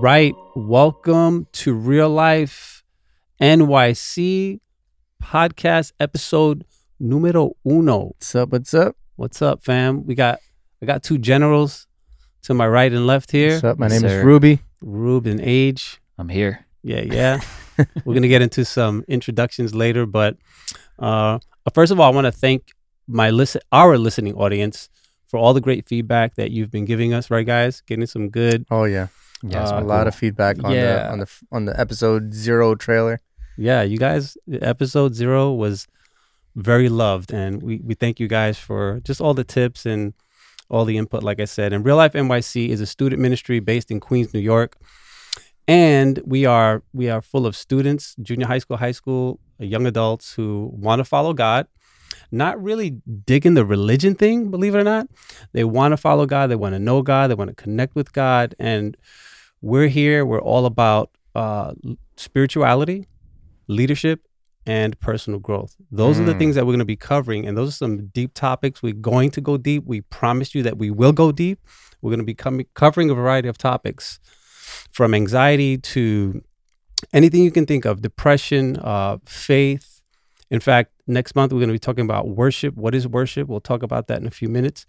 right. Welcome to Real Life NYC podcast episode numero uno. What's up? What's up? What's up, fam? We got I got two generals to my right and left here. What's up? My name sir. is Ruby. Rube and Age. I'm here. Yeah, yeah. We're gonna get into some introductions later, but uh, first of all, I want to thank my listen, our listening audience for all the great feedback that you've been giving us. Right, guys, getting some good. Oh yeah, Yes, Uh, a lot of feedback on Yeah. the on the on the episode zero trailer. Yeah, you guys, episode zero was very loved, and we we thank you guys for just all the tips and all the input. Like I said, and Real Life NYC is a student ministry based in Queens, New York. and we are we are full of students junior high school high school young adults who want to follow god not really digging the religion thing believe it or not they want to follow god they want to know god they want to connect with god and we're here we're all about uh, spirituality leadership and personal growth. Those are the Mm. things that we're going to be covering and those are some deep topics. We're going to go deep. We promise you that we will go deep. We're going to be coming, covering a variety of topics from anxiety to anything you can think of depression uh, faith. In fact next month we're going to be talking about worship. What is worship? We'll talk about that in a few minutes.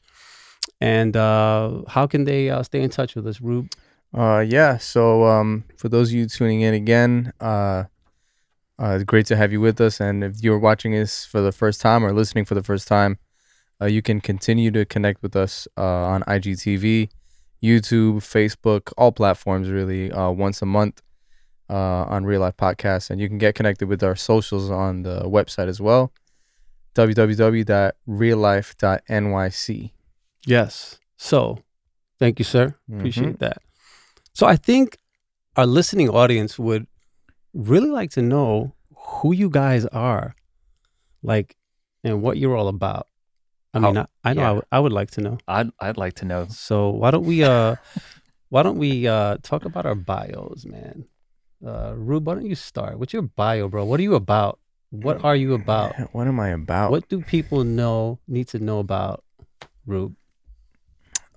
And uh, how can they uh, stay in touch with us rube Uh, yeah. So um, for those of you tuning in again, uh, uh, it's great to have you with us. And if you're watching this for the first time or listening for the first time, uh, you can continue to connect with us uh, on IGTV, YouTube, Facebook, all platforms really. Uh, once a month uh, on Real Life Podcast, and you can get connected with our socials on the website as well. www.reallife.nyc. yes so thank you sir Mhm. appreciate that so i think our listening audience would really like to know who you guys are like and what you're all about i mean How- i, I know I yeah. would- would like to know I'd I'd like to know. So why don't we uh why don't we uh talk about our bios, man? Uh Rube, why don't you start? What's your bio, bro? What are you about? What are you about? What am I about? What do people know need to know about Rube?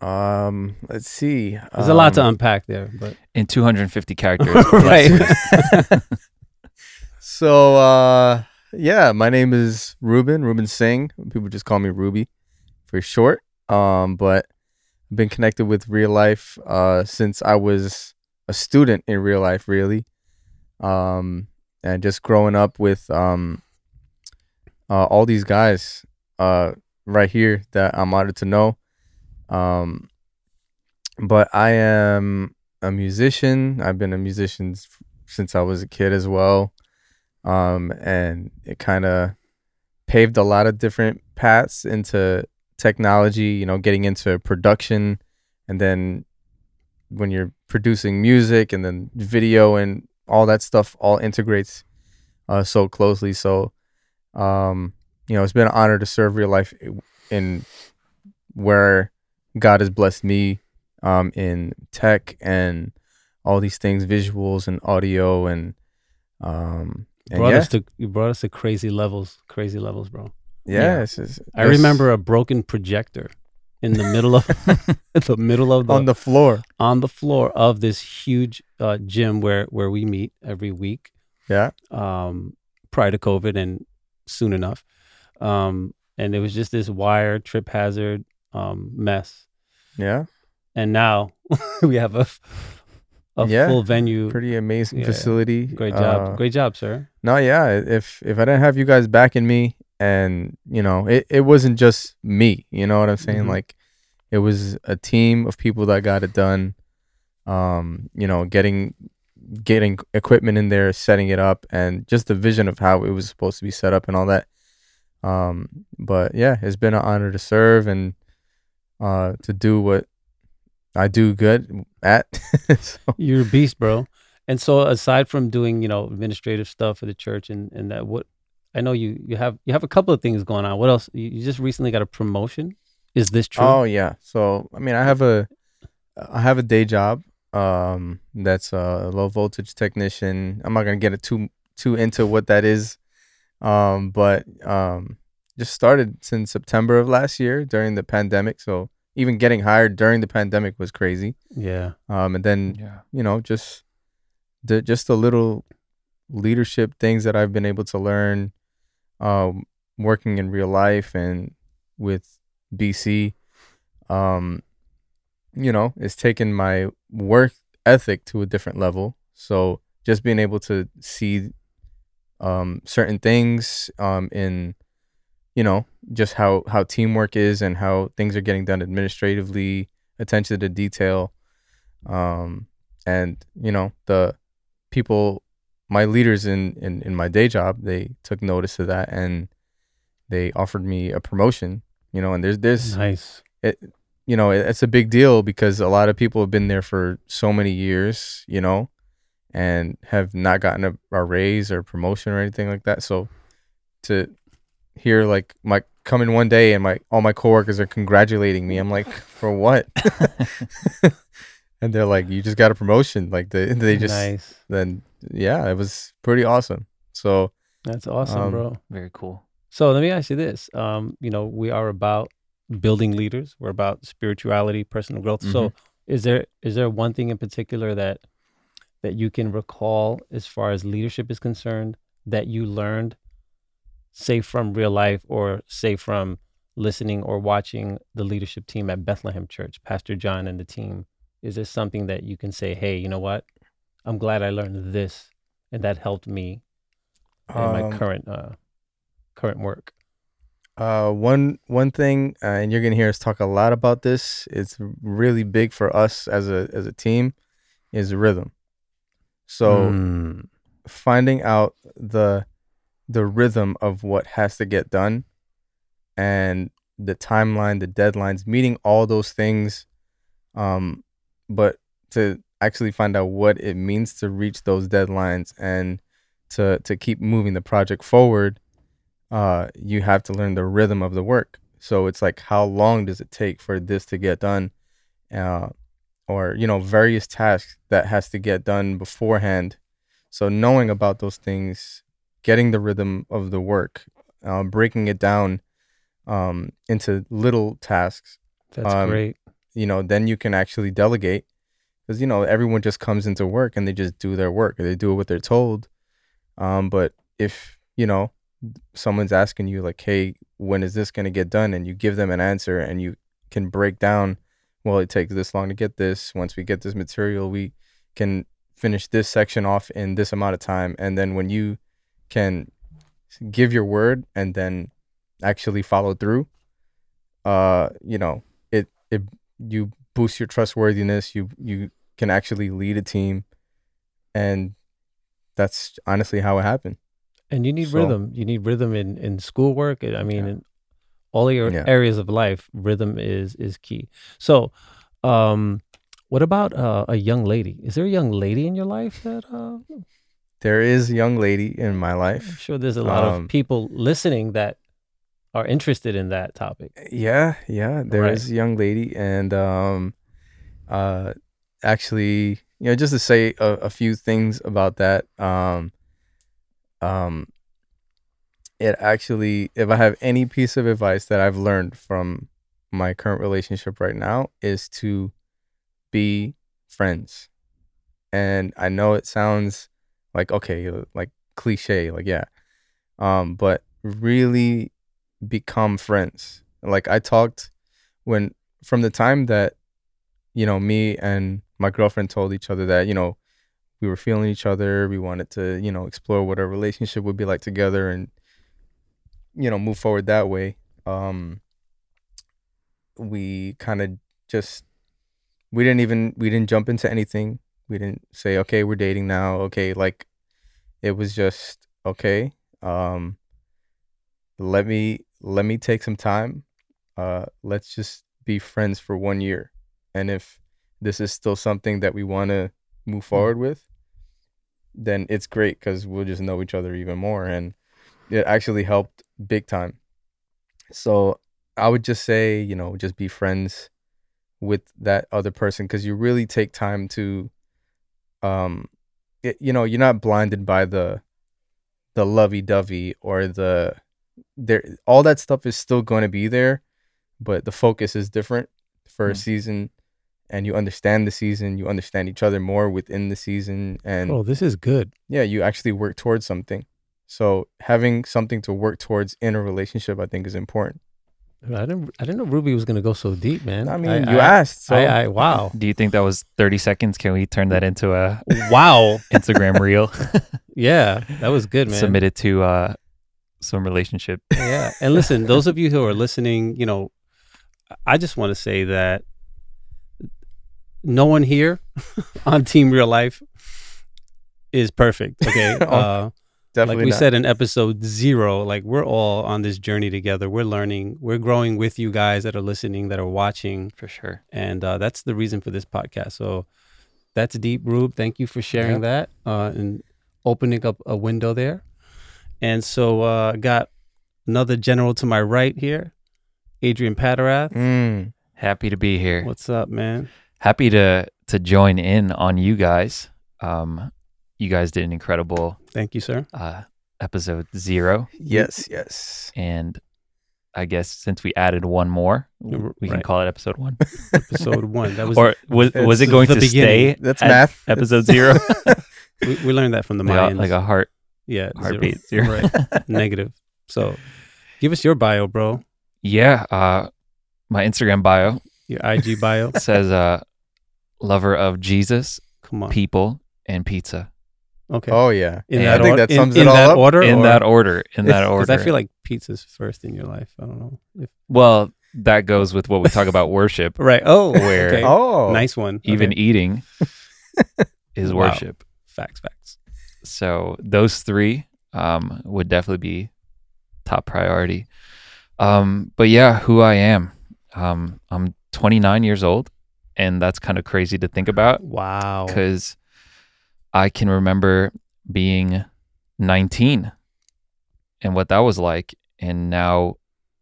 Um, let's see. There's a lot to Um, unpack there, but In 250 characters. Right. So, uh, yeah, my name is Ruben, Ruben Singh. People just call me Ruby for short. Um, but I've been connected with real life uh, since I was a student in real life, really. Um, and just growing up with um, uh, all these guys uh, right here that I'm honored to know. Um, but I am a musician. I've been a musician since I was a kid as well um, and it kind of paved a lot of different paths into technology. You know, getting into production, and then when you're producing music and then video and all that stuff, all integrates uh, so closely. So, um, you know, it's been an honor to serve real life in where God has blessed me um, in tech and all these things, visuals and audio and um, and brought yeah, us to you brought us to crazy levels, crazy levels, bro. yeah, Yeah. it's just- I remember a broken projector in the middle of the middle of the on the floor. on the floor of this huge uh, gym where where we meet every week. Yeah, um, prior to COVID and soon enough. Um, and it was just this wire trip hazard um, mess. yeah, And now we have a, a Yeah, full venue. pretty amazing Yeah, facility. Great job. Uh, Great job, sir. No, yeah. If if I didn't have you guys backing me, and you know, it, it wasn't just me. You know what I'm saying? Mhm. Like, it was a team of people that got it done. Um, you know, getting getting equipment in there, setting it up, and just the vision of how it was supposed to be set up and all that. Um, but yeah, it's been an honor to serve and uh to do what I do good at. so, You're a beast, bro. And so aside from doing, you know, administrative stuff for the church and, and that what I know you you have you have a couple of things going on. What else? You, you just recently got a promotion. Is this true? Oh yeah. So I mean, I have a, I have a day job. Um, that's a low voltage technician. I'm not gonna get it too too into what that is. Um, but um, just started since September of last year during the pandemic. So even getting hired during the pandemic was crazy. Yeah. Um, and then Yeah. you know just the just the little leadership things that I've been able to learn, um, working in real life and with BC, um, you know, it's taken my work ethic to a different level. So just being able to see um, certain things um, in, you know, just how how teamwork is and how things are getting done administratively, attention to detail, um, and you know the people, my leaders in in in my day job, they took notice of that and they offered me a promotion. You know, and there's there's Nice. it, you know, it- it's a big deal because a lot of people have been there for so many years, you know, and have not gotten a, a raise or promotion or anything like that. So to hear like my come in one day and my all my coworkers are congratulating me, I'm like, for what? and they're like, you just got a promotion. Like they they just nice. then yeah, it was pretty awesome. So That's awesome, um, bro. Very cool. So let me ask you this. Um, you know, we are about building leaders. We're about spirituality, personal growth. So is there is there one thing in particular that that you can recall as far as leadership is concerned that you learned say from real life or say from listening or watching the leadership team at Bethlehem Church, Pastor John and the team? Is this something that you can say, "Hey, you know what? I'm glad I learned this and that helped me in my um, current uh current work." Uh, one one thing, uh, and you're gonna hear us talk a lot about this. It's really big for us as a as a team, is rhythm. So Mm. finding out the the rhythm of what has to get done, and the timeline, the deadlines, meeting all those things, um, but to actually find out what it means to reach those deadlines and to to keep moving the project forward uh, you have to learn the rhythm of the work. So it's like, how long does it take for this to get done? Uh, or, you know, various tasks that has to get done beforehand. So knowing about those things, getting the rhythm of the work, uh, breaking it down um, into little tasks, That's Um, great. you know, then you can actually delegate. Because, you know, everyone just comes into work and they just do their work. They do what they're told. Um, but if, you know, someone's asking you like hey when is this going to get done and you give them an answer and you can break down well it takes this long to get this once we get this material we can finish this section off in this amount of time and then when you can give your word and then actually follow through uh you know it it you boost your trustworthiness you you can actually lead a team and that's honestly how it happened And you need So- rhythm. You need rhythm in in schoolwork. I mean, Yeah. in all your Yeah. areas of life, rhythm is is key. So, um, what about uh, a young lady? Is there a young lady in your life that uh, there is a young lady in my life. I'm sure there's a lot Um, of people listening that are interested in that topic. Yeah, yeah, there is Right. a young lady, and um, uh, actually, you know, just to say a, a few things about that, um, um, it actually, if I have any piece of advice that I've learned from my current relationship right now, is to be friends. And I know it sounds like okay, uh, like cliche, like yeah, um, but really become friends. Like I talked when from the time that you know me and my girlfriend told each other that you know we were feeling each other, we wanted to you know explore what our relationship would be like together and you know move forward that way. Um, we kind of just we didn't even we didn't jump into anything. We didn't say okay we're dating now. Okay, like it was just okay. Um, let me let me take some time uh let's just be friends for one year and if this is still something that we want to move forward with then it's great because we'll just know each other even more and it actually helped big time so i would just say you know just be friends with that other person because you really take time to um it, you know you're not blinded by the the lovey-dovey or the there all that stuff is still going to be there but the focus is different for a Mm. season and you understand the season, you understand each other more within the season and Oh, this is good. yeah, you actually work towards something. So having something to work towards in a relationship I think is important. I didn't. I didn't know Ruby was gonna go so deep, man. I mean, you asked, so I, I wow, Do you think that was 30 seconds? Can we turn that into a Wow. Instagram reel? yeah, that was good, man. Submit it to uh, some relationship. Yeah. And listen, those of you who are listening, you know, I just want to say that no one here on Team Real Life is perfect. Okay. Uh, definitely like we not. said in episode zero, like we're all on this journey together. We're learning, we're growing with you guys that are listening, that are watching. For sure. And uh, that's the reason for this podcast. So that's deep, Rube. Thank you for sharing that uh, and opening up a window there. And so uh, got another general to my right here, Adrian Paterath. Mm. Happy to be here. What's up, man? Happy to to join in on you guys. Um, you guys did an incredible Thank you, sir. uh, episode zero, Yes, yes. and I guess since we added one more, w- we can call it episode one. Episode one. That was or was was it going to beginning. stay? That's math. Episode It's- zero, we, we learned that from the like, Mayans. like a heart yeah, heartbeat. Zero. Zero. Right. Negative. So give us your bio, bro. yeah. Uh, my Instagram bio Your IG bio. says uh, lover of Jesus, Come on. people, and pizza. Okay. Oh yeah. in I that, think or- that in- sums in, it all that up. order. In or- that order. In that order. Because I feel like pizza's first in your life. I don't know. If, well, that goes with what we talk about worship. right. Oh, Where- okay. Oh. nice one. Even Okay. eating is Wow. worship. facts, facts. So those three um, would definitely be top priority. Um, but yeah, who I am. Um, I'm 29 years old, and that's kind of crazy to think about Wow. because I can remember being 19 and what that was like, and now,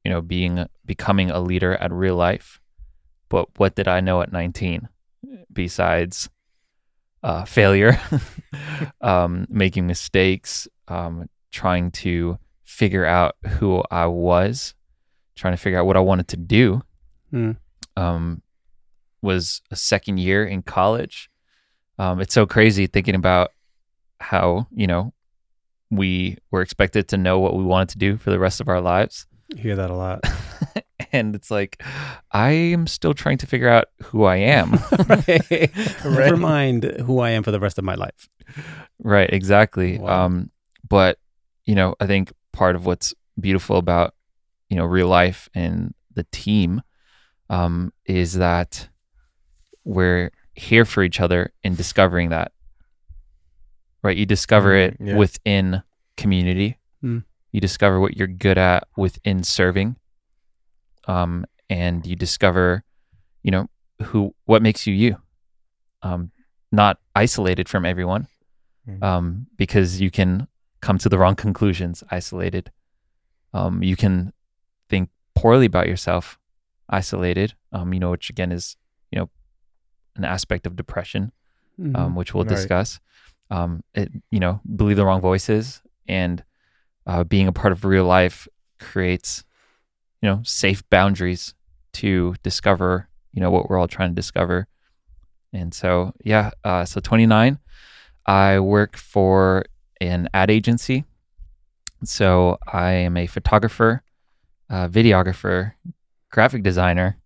you know, being becoming a leader at real life. But what did I know at 19 besides uh, failure, um, making mistakes, um, trying to figure out who I was, trying to figure out what I wanted to do. Hmm. Um, was a second year in college. Um, it's so crazy thinking about how you know we were expected to know what we wanted to do for the rest of our lives, You hear that a lot. and it's like I am still trying to figure out who I am. right. Never mind who I am for the rest of my life. Right, exactly. Wow. Um, but you know, I think part of what's beautiful about you know real life and the team um, is that we're here for each other in discovering that. Right, you discover Mm, it yeah. within community. Mm. You discover what you're good at within serving, um, and you discover, you know, who what makes you you. Um, not isolated from everyone, Mhm. um, because you can come to the wrong conclusions isolated. Um, you can think poorly about yourself isolated, um, you know, which again is, you know, an aspect of depression, Mm-hmm. um, which we'll Right. discuss. Um, it, you know, believe the wrong voices and uh, being a part of real life creates, you know, safe boundaries to discover, you know, what we're all trying to discover. And so, yeah, uh, so 29, I work for an ad agency. So I am a photographer, uh, videographer, graphic designer.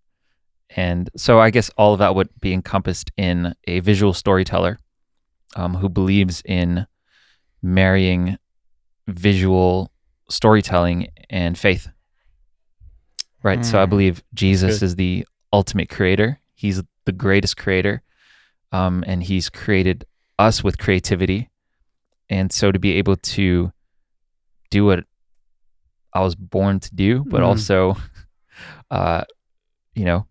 And so I guess all of that would be encompassed in a visual storyteller um, who believes in marrying visual storytelling and faith. Right. So I Mm. believe Jesus good. is the ultimate creator. He's the greatest creator. Um, and he's created us with creativity. And so to be able to do what I was born to do, but Mm. also, uh, you know,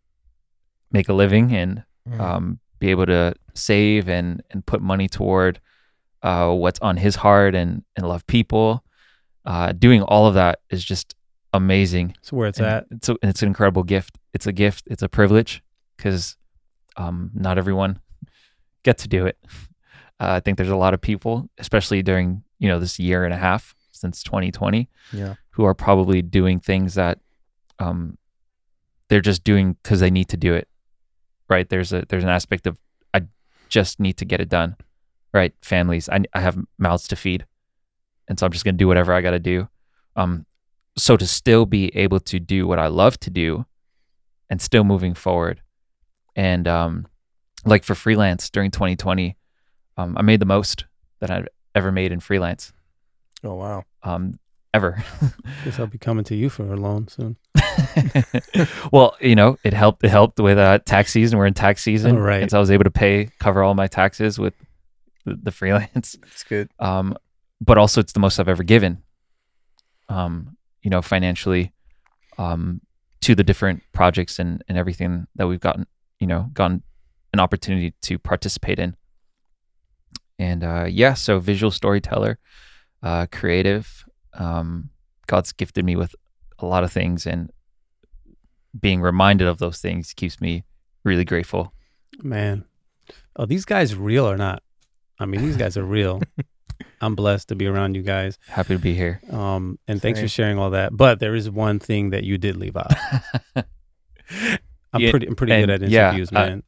make a living and Mm. um, be able to save and and put money toward uh, what's on his heart and and love people. Uh, doing all of that is just amazing. So where it's And at. It's a, it's an incredible gift. It's a gift. It's a privilege because um, not everyone gets to do it. Uh, I think there's a lot of people, especially during you know this year and a half since 2020, yeah. who are probably doing things that um, they're just doing because they need to do it right? There's a there's an aspect of I just need to get it done, right? Families, I I have mouths to feed, and so I'm just gonna do whatever I got to do. Um, so to still be able to do what I love to do, and still moving forward, and um, like for freelance during 2020, um, I made the most that I've ever made in freelance, Oh wow. um, ever. Guess I'll be coming to you for a loan soon. well, you know, it helped. It helped with uh, tax season. We're in tax season, Oh, right. And so I was able to pay cover all my taxes with the, the freelance. It's good. Um, but also, it's the most I've ever given. Um, you know, financially, um, to the different projects and and everything that we've gotten, you know, gotten an opportunity to participate in. And uh, yeah, so visual storyteller, uh, creative. Um, God's gifted me with a lot of things, and being reminded of those things keeps me really grateful. Man, are these guys real or not? I mean, these guys are real. I'm blessed to be around you guys. Happy to be here. Um, and thanks for sharing all that. But there is one thing that you did leave out. I'm Yeah, pretty, I'm pretty good and at yeah, interviews, uh, man.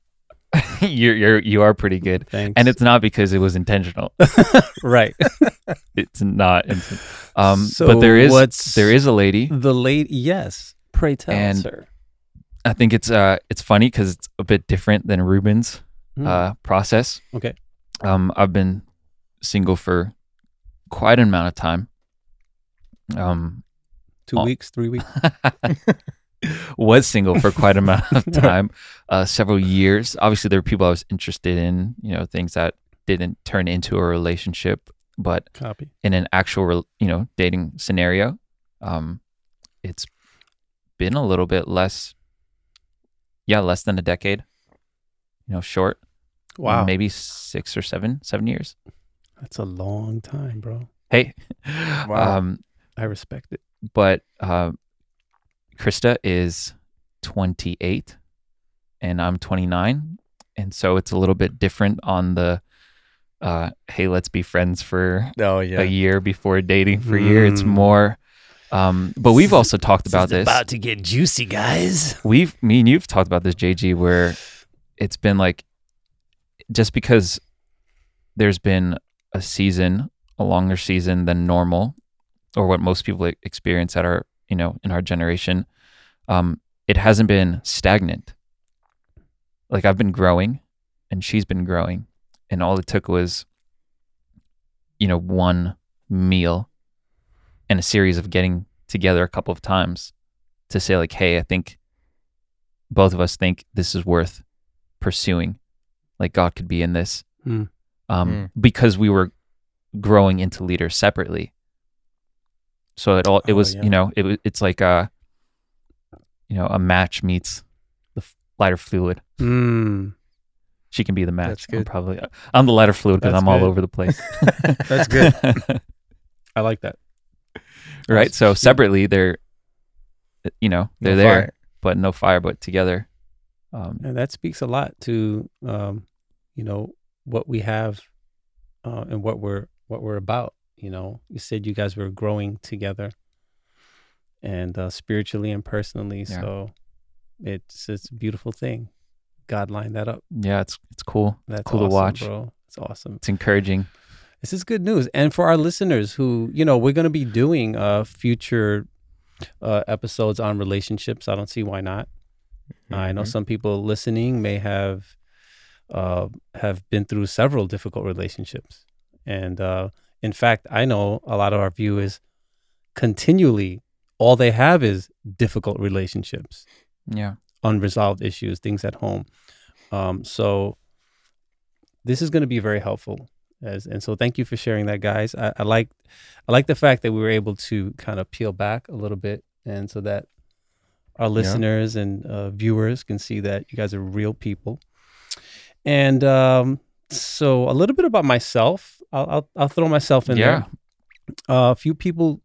you're you're you are pretty good, Thanks. and it's not because it was intentional. right. It's not. Um, So but there is what's- there is a lady. the late. Yes. Pray tell, And- sir. I think it's uh it's funny because it's a bit different than Ruben's Hmm. uh process. Okay. Um, I've been single for quite an amount of time. Um, Two oh. weeks, three weeks. Was single for quite a amount of time, uh, several years. Obviously, there were people I was interested in, you know, things that didn't turn into a relationship, but Copy. in an actual, you know, dating scenario, um, it's been a little bit less, yeah, less than a decade, you know, short, Wow. maybe six or seven, seven years. That's a long time, bro. Hey, Wow. um, I respect it. but uh, Krista is 28 and I'm 29. And so it's a little bit different on the, uh, hey, let's be friends for Oh yeah. a year before dating for a year. It's Mm. more, um, but we've also talked about this. About to get juicy, guys. We've, me and you've talked about this, JG, where it's been like, just because there's been a season, a longer season than normal, or what most people experience at our, you know, in our generation, um, it hasn't been stagnant. Like I've been growing and she's been growing. And all it took was, you know, one meal and a series of getting together a couple of times to say, like, hey, I think both of us think this is worth pursuing. Like God could be in this. Hmm. Um, because we were growing into leaders separately. So it all it Oh, was, yeah. you know, it it's like a you know, a match meets the lighter fluid. Mm, She can be the match. I'm probably I'm the lighter fluid because I'm all over the place. That's good. I like that. right? That's So cute. separately they're you know, they're there, fire. but no fire, but together. Um, And that speaks a lot to, um, you know, what we have uh, and what we're what we're about. You know, you said you guys were growing together, and uh, spiritually and personally. Yeah. So it's it's a beautiful thing. God lined that up. yeah, it's it's cool. That's cool to watch. bro. It's awesome. It's encouraging. This is good news. And for our listeners who, you know, we're going to be doing uh, future uh, episodes on relationships. I don't see why not. I know Mhm. some people listening may have uh, have been through several difficult relationships, and uh, in fact, I know a lot of our viewers continually all they have is difficult relationships, Yeah. unresolved issues, things at home. Um, so this is going to be very helpful. As, and so thank you for sharing that, guys. I, I like I like the fact that we were able to kind of peel back a little bit, and so that our listeners and uh, viewers can see that you guys are real people. And um, so a little bit about myself. I'll I'll, I'll throw myself in Yeah. there. Uh, a few people,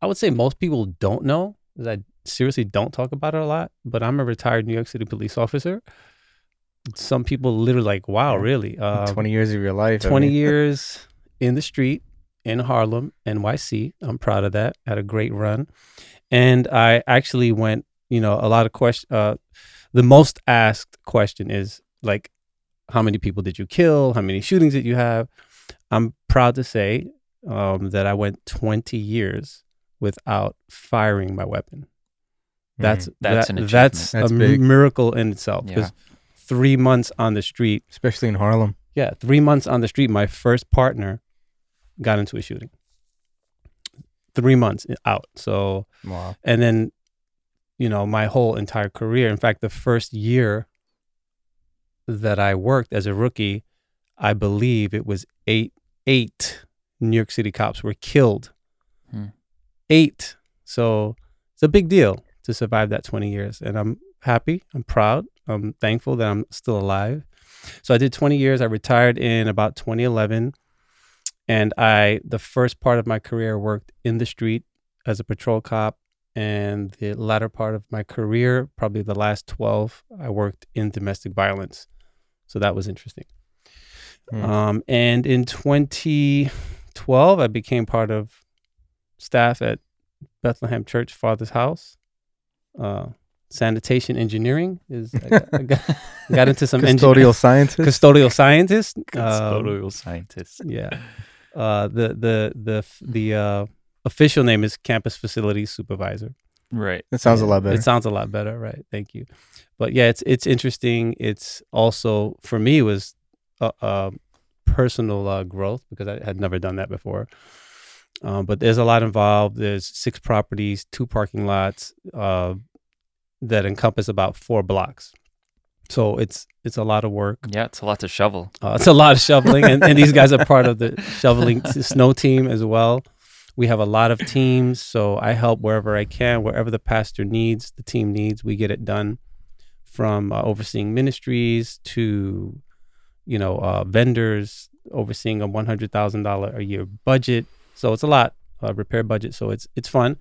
I would say most people don't know because I seriously don't talk about it a lot. But I'm a retired New York City police officer. Some people literally like, wow, really? Um, 20 years of your life. I 20 mean. years in the street in Harlem, NYC. I'm proud of that. Had a great run. And I actually went, you know, a lot of question uh the most asked question is like, how many people did you kill? How many shootings did you have? I'm proud to say um, that I went 20 years without firing my weapon. That's That's that- an that's, That's a big. miracle in itself. Yeah. Because three months on the street, especially in Harlem. yeah, three months on the street, my first partner got into a shooting. Three months out. So Wow. and then you know my whole entire career in fact the first year that i worked as a rookie i believe it was eight eight new york city cops were killed. Hmm. eight. So it's a big deal to survive that 20 years and i'm happy i'm proud i'm thankful that i'm still alive. So i did 20 years i retired in about 2011 and i the first part of my career worked in the street as a patrol cop and the latter part of my career probably the last 12 i worked in domestic violence so that was interesting Hmm. um, and in 2012 i became part of staff at bethlehem church father's house uh, sanitation engineering is I got, I got, got into some Custodial scientist. custodial scientist um, Custodial scientist. yeah. Uh, the the the the uh, official name is campus facilities supervisor. Right. That sounds a lot better. It sounds a lot better, right? Thank you. But yeah, it's it's interesting. It's also for me it was a, a personal uh, growth because I had never done that before. Um, but there's a lot involved. There's six properties, two parking lots uh, that encompass about four blocks. So it's it's a lot of work. Yeah, it's a lot to shovel. Uh, it's a lot of shoveling, and, and these guys are part of the shoveling snow team as well. We have a lot of teams, so I help wherever I can, wherever the pastor needs, the team needs, we get it done. From uh, overseeing ministries to, you know, uh, vendors, overseeing a one hundred thousand dollar a year budget. So it's a lot, uh, repair budget. So it's it's fun,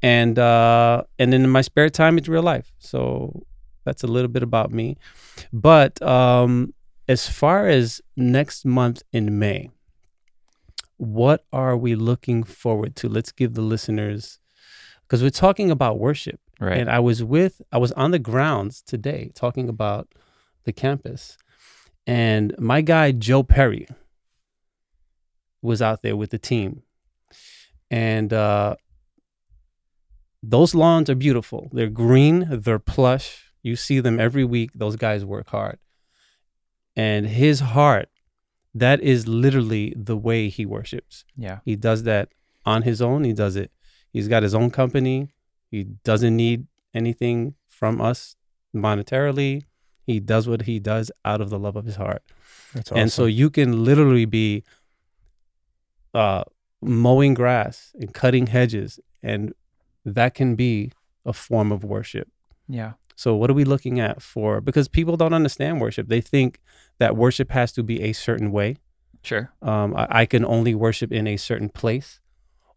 and uh, and then in my spare time, it's real life. So that's a little bit about me. But um, as far as next month in May, what are we looking forward to? Let's give the listeners, because we're talking about worship. Right. And I was with, I was on the grounds today talking about the campus. And my guy, Joe Perry, was out there with the team. And uh, those lawns are beautiful. They're green, they're plush. You see them every week. Those guys work hard. And his heart, that is literally the way he worships. yeah. He does that on his own. He does it. He's got his own company. He doesn't need anything from us monetarily. He does what he does out of the love of his heart. That's And so you can literally be uh, mowing grass and cutting hedges, and that can be a form of worship. Yeah. So, what are we looking at for? Because people don't understand worship. They think that worship has to be a certain way. Sure. Um, I, I can only worship in a certain place,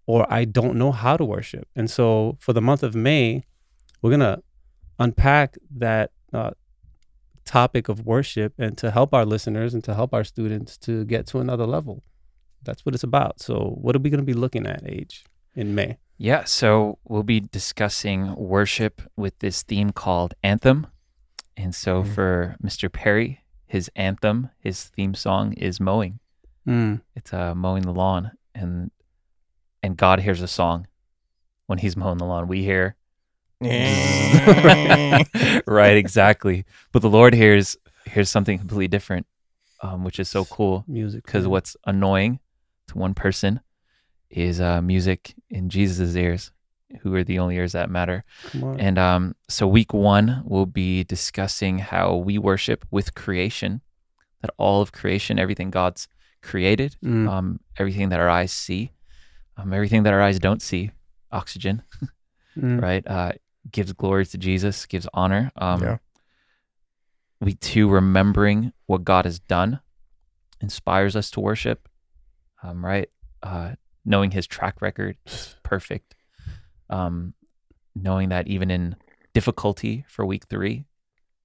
or I don't know how to worship. And so, for the month of May, we're gonna unpack that uh, topic of worship and to help our listeners and to help our students to get to another level. That's what it's about. So, what are we gonna be looking at, age in May? Yeah, so we'll be discussing worship with this theme called Anthem. And so Mhm. for Mr. Perry, his anthem, his theme song is mowing. Mm. It's uh, mowing the lawn and and God hears a song when he's mowing the lawn. We hear right, exactly. But the Lord hears hears something completely different, um, which is so cool Music. because what's annoying to one person is uh, music in Jesus' ears, who are the only ears that matter. And um, so, week one, we'll be discussing how we worship with creation, that all of creation, everything God's created, Mm. um, everything that our eyes see, um, everything that our eyes don't see, oxygen, Mm. right? Uh, gives glory to Jesus, gives honor. Um, Yeah. Week two, remembering what God has done, inspires us to worship, um, right? Uh, knowing His track record is perfect. Um, knowing that even in difficulty for week three,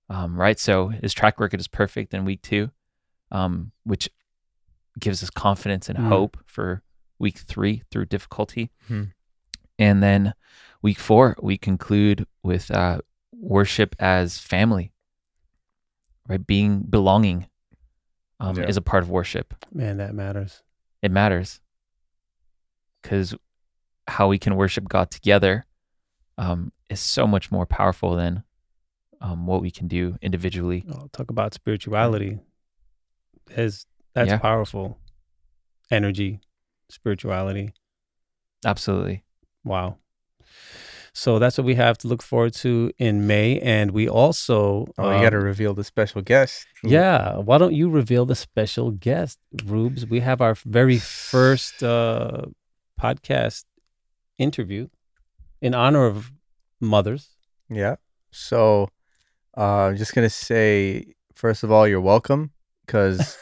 um, right? So His track record is perfect in week two, um, which gives us confidence and Mm. hope for week three through difficulty. Hmm. And then week four, we conclude with uh, worship as family, right? Being belonging um, Yeah. is a part of worship. Man, that matters. It matters because how we can worship God together um, is so much more powerful than um, what we can do individually. Oh, talk about spirituality. Is that's Yeah. powerful. Energy, spirituality. Absolutely. Wow. So that's what we have to look forward to in May, and we also Oh, you got to um, reveal the special guest. Yeah. Why don't you reveal the special guest, Rubes? We have our very first uh, podcast interview in honor of mothers. Yeah. So, uh, I'm just gonna say, first of all, you're welcome, because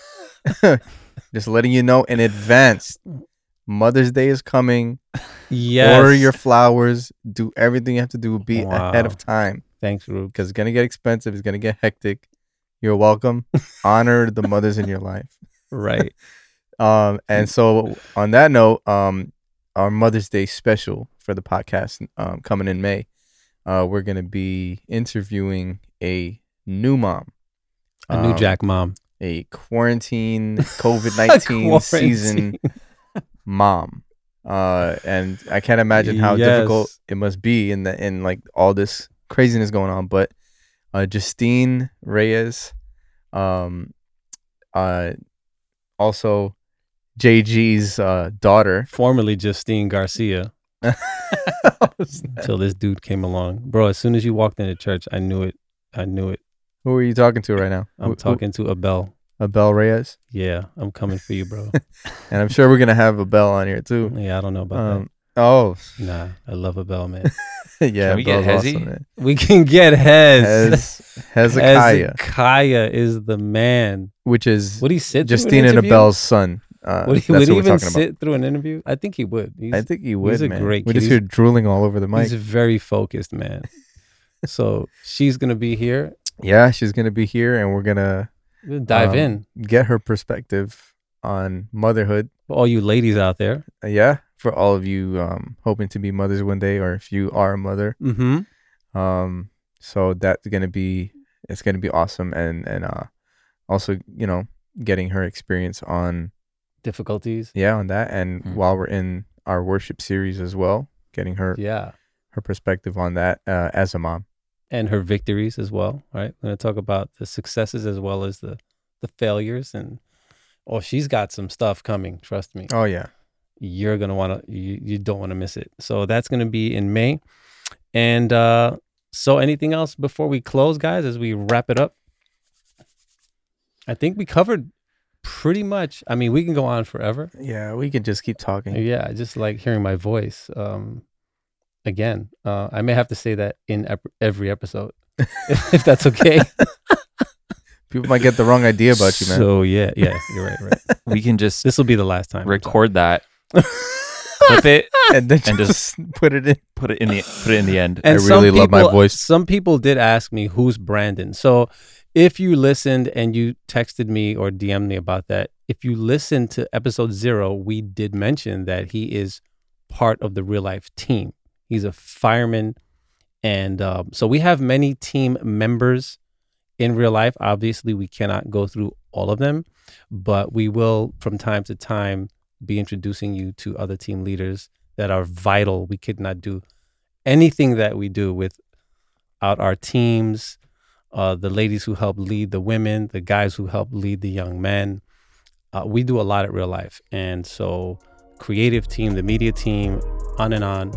just letting you know in advance, Mother's Day is coming. Yes. Order your flowers. Do everything you have to do. Be ahead of time, Thanks, Rube. because it's gonna get expensive. It's gonna get hectic. You're welcome. Honor the mothers in your life. Right. Um, and so on that note, um, our Mother's Day special for the podcast um, coming in May, uh, we're gonna be interviewing a new mom, A new um, Jack mom. a quarantine COVID nineteen season mom. Uh, and I can't imagine how difficult it must be in the in like all this craziness going on. But uh, Justine Reyes, um, uh, also JG's uh, daughter. Formerly Justine Garcia. Until this dude came along. Bro, as soon as you walked into church, I knew it. I knew it. Who are you talking to right now? I'm Who- talking to Abel. who- Abel Reyes, Yeah, I'm coming for you, bro. and I'm sure we're gonna have Abel on here too. yeah, I don't know about Um, oh. Nah, I love Abel, man. yeah, Can we get Abel's Hezi? awesome, man. we can get Hez. Hez, Hezekiah, Hezekiah is the man. which is what he sit Justine through an and interview? Abel's son. Uh, Would he, would he even sit through an interview? I think he would. He's. I think he would, a man. great we kid. just He's- hear drooling all over the mic. he's very focused, man. so she's gonna be here. Yeah, she's gonna be here, and we're gonna We'll dive Um, in. get her perspective on motherhood. For all you ladies out there. Uh, yeah, for all of you um, hoping to be mothers one day, or if you are a mother. Mm-hmm. Um, so that's gonna be it's gonna be awesome, and and uh, also you know getting her experience on Difficulties. yeah on that, and Mhm. while we're in our worship series as well, getting her Yeah. her perspective on that uh, as a mom. And her victories as well. Right. We're gonna talk about the successes as well as the the failures and oh she's got some stuff coming, trust me. Oh yeah, you're gonna want to you, you don't want to miss it so that's gonna be in may and uh so anything else before we close guys as we wrap it up i think we covered pretty much i mean we can go on forever yeah. We could just keep talking. yeah i just like hearing my voice um again uh i may have to say that in ep- every episode if, that's okay People might get the wrong idea about you, man. so yeah yeah you're right right We can just this will be the last time record that, clip it, and then and just put it in. put it in the put it in the end. And I really love my voice. Some people did ask me who's Brandon. So if you listened and you texted me or DM'd me about that, if you listened to episode zero, we did mention that he is part of the real life team. He's a fireman. And um, so we have many team members in real life. Obviously, we cannot go through all of them, but we will from time to time be introducing you to other team leaders that are vital. We could not do anything that we do without our teams, uh, the ladies who help lead the women, the guys who help lead the young men. Uh, we do a lot at real life. And so, creative team, the media team, on and on,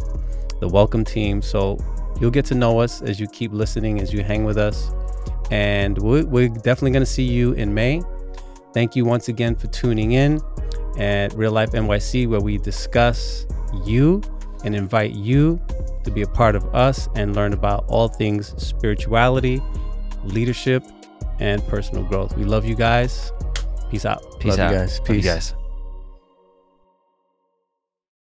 the welcome team. So, you'll get to know us as you keep listening, as you hang with us. And we're, we're definitely going to see you in May. Thank you once again for tuning in at Real Life NYC, where we discuss you and invite you to be a part of us and learn about all things spirituality, leadership, and personal growth. We love you guys. Peace out. Peace Love you out. guys. Love you Peace. guys.